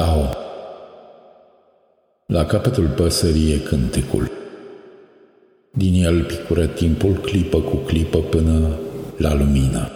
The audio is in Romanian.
Tao La capătul păsării e cântecul. Din el picură timpul clipă cu clipă până la lumină.